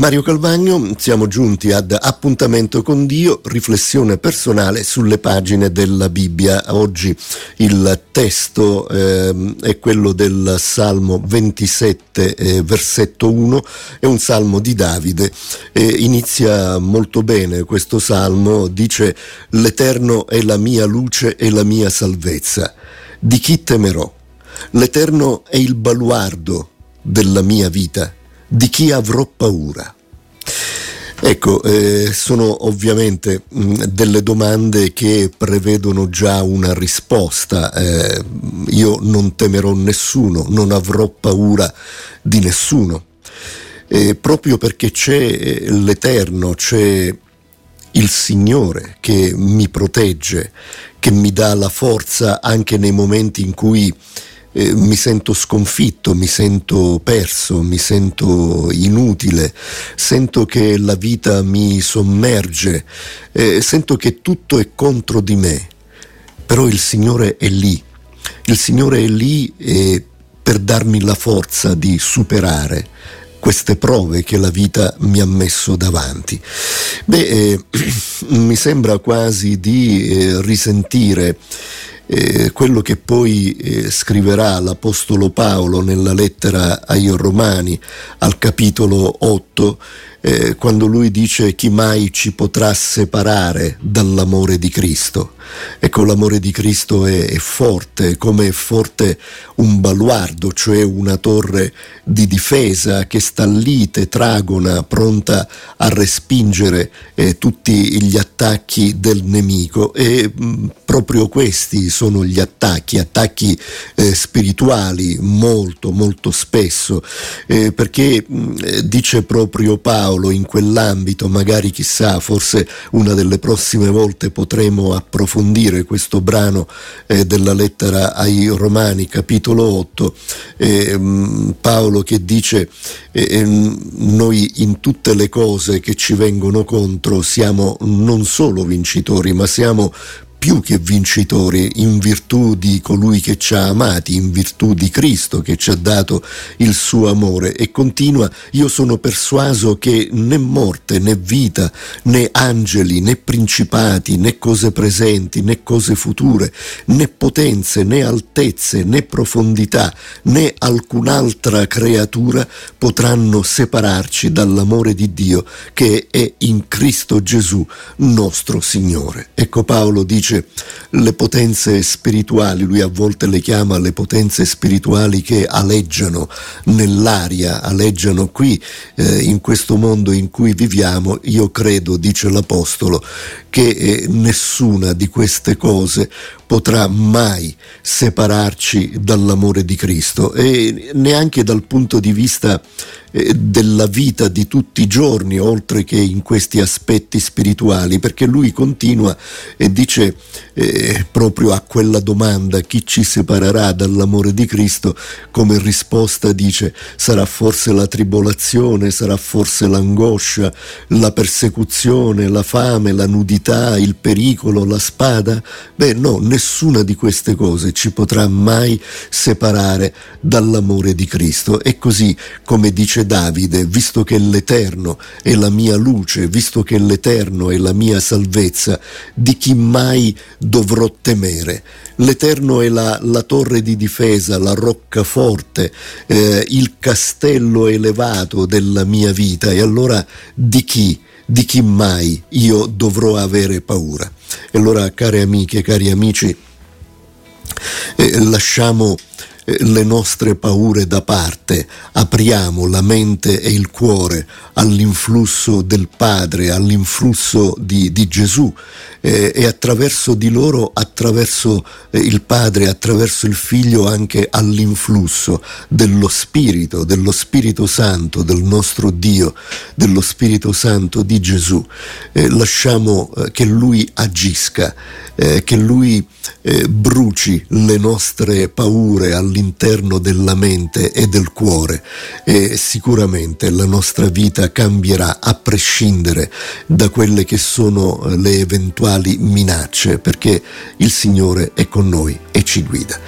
Mario Calvagno, siamo giunti ad Appuntamento con Dio, riflessione personale sulle pagine della Bibbia. Oggi il testo eh, è quello del Salmo 27, eh, versetto 1, è un salmo di Davide. Eh, inizia molto bene questo salmo, dice L'Eterno è la mia luce e la mia salvezza. Di chi temerò? L'Eterno è il baluardo della mia vita di chi avrò paura? Ecco, eh, sono ovviamente mh, mm, delle domande che prevedono già una risposta. Eh, io non temerò nessuno, non avrò paura di nessuno. Eh, proprio perché c'è eh, l'Eterno, c'è il Signore che mi protegge, che mi dà la forza anche nei momenti in cui eh, mi sento sconfitto, mi sento perso, mi sento inutile, sento che la vita mi sommerge, eh, sento che tutto è contro di me, però il Signore è lì, il Signore è lì eh, per darmi la forza di superare queste prove che la vita mi ha messo davanti. Beh, eh, mi sembra quasi di eh, risentire eh, quello che poi eh, scriverà l'Apostolo Paolo nella lettera ai Romani al capitolo 8, eh, quando lui dice chi mai ci potrà separare dall'amore di Cristo. Ecco, l'amore di Cristo è, è, forte, come è forte un baluardo, cioè una torre di difesa che sta lì tetragona, pronta a respingere eh, tutti gli attacchi del nemico. E mh, proprio questi sono gli attacchi, attacchi eh, spirituali molto, molto spesso, eh, perché mh, dice proprio Paolo in quell'ambito, magari chissà, forse una delle prossime volte potremo approfondire questo brano eh, della lettera ai Romani, capitolo 8, eh, Paolo che dice eh, noi in tutte le cose che ci vengono contro siamo non solo vincitori, ma siamo più che vincitori in virtù di colui che ci ha amati, in virtù di Cristo che ci ha dato il suo amore e continua, io sono persuaso che né morte né vita, né angeli, né principati, né cose presenti, né cose future, né potenze, né altezze, né profondità, né alcun'altra creatura potranno separarci dall'amore di Dio che è in Cristo Gesù, nostro Signore. Ecco Paolo dice dice le potenze spirituali, lui a volte le chiama le potenze spirituali che aleggiano nell'aria, aleggiano qui eh, in questo mondo in cui viviamo, io credo, dice l'Apostolo, che eh, nessuna di queste cose potrà mai separarci dall'amore di Cristo e neanche dal punto di vista eh, della vita di tutti i giorni, oltre che in questi aspetti spirituali, perché lui continua e dice eh, proprio a quella domanda chi ci separerà dall'amore di Cristo, come risposta dice sarà forse la tribolazione, sarà forse l'angoscia, la persecuzione, la fame, la nudità, il pericolo, la spada? Beh no, nessuna di queste cose ci potrà mai separare dall'amore di Cristo. E così, come dice Davide, visto che l'Eterno è la mia luce, visto che l'Eterno è la mia salvezza, di chi mai dovrò temere? L'Eterno è la, la torre di difesa, la roccaforte, eh, il castello elevato della mia vita. E allora di chi? Di chi mai io dovrò avere paura? E allora, care amiche, cari amici, eh, lasciamo le nostre paure da parte, apriamo la mente e il cuore all'influsso del Padre, all'influsso di, di Gesù eh, e attraverso di loro, attraverso eh, il Padre, attraverso il Figlio anche all'influsso dello Spirito, dello Spirito Santo, del nostro Dio, dello Spirito Santo di Gesù. Eh, lasciamo eh, che Lui agisca, eh, che Lui bruci le nostre paure all'interno della mente e del cuore e sicuramente la nostra vita cambierà a prescindere da quelle che sono le eventuali minacce perché il Signore è con noi e ci guida.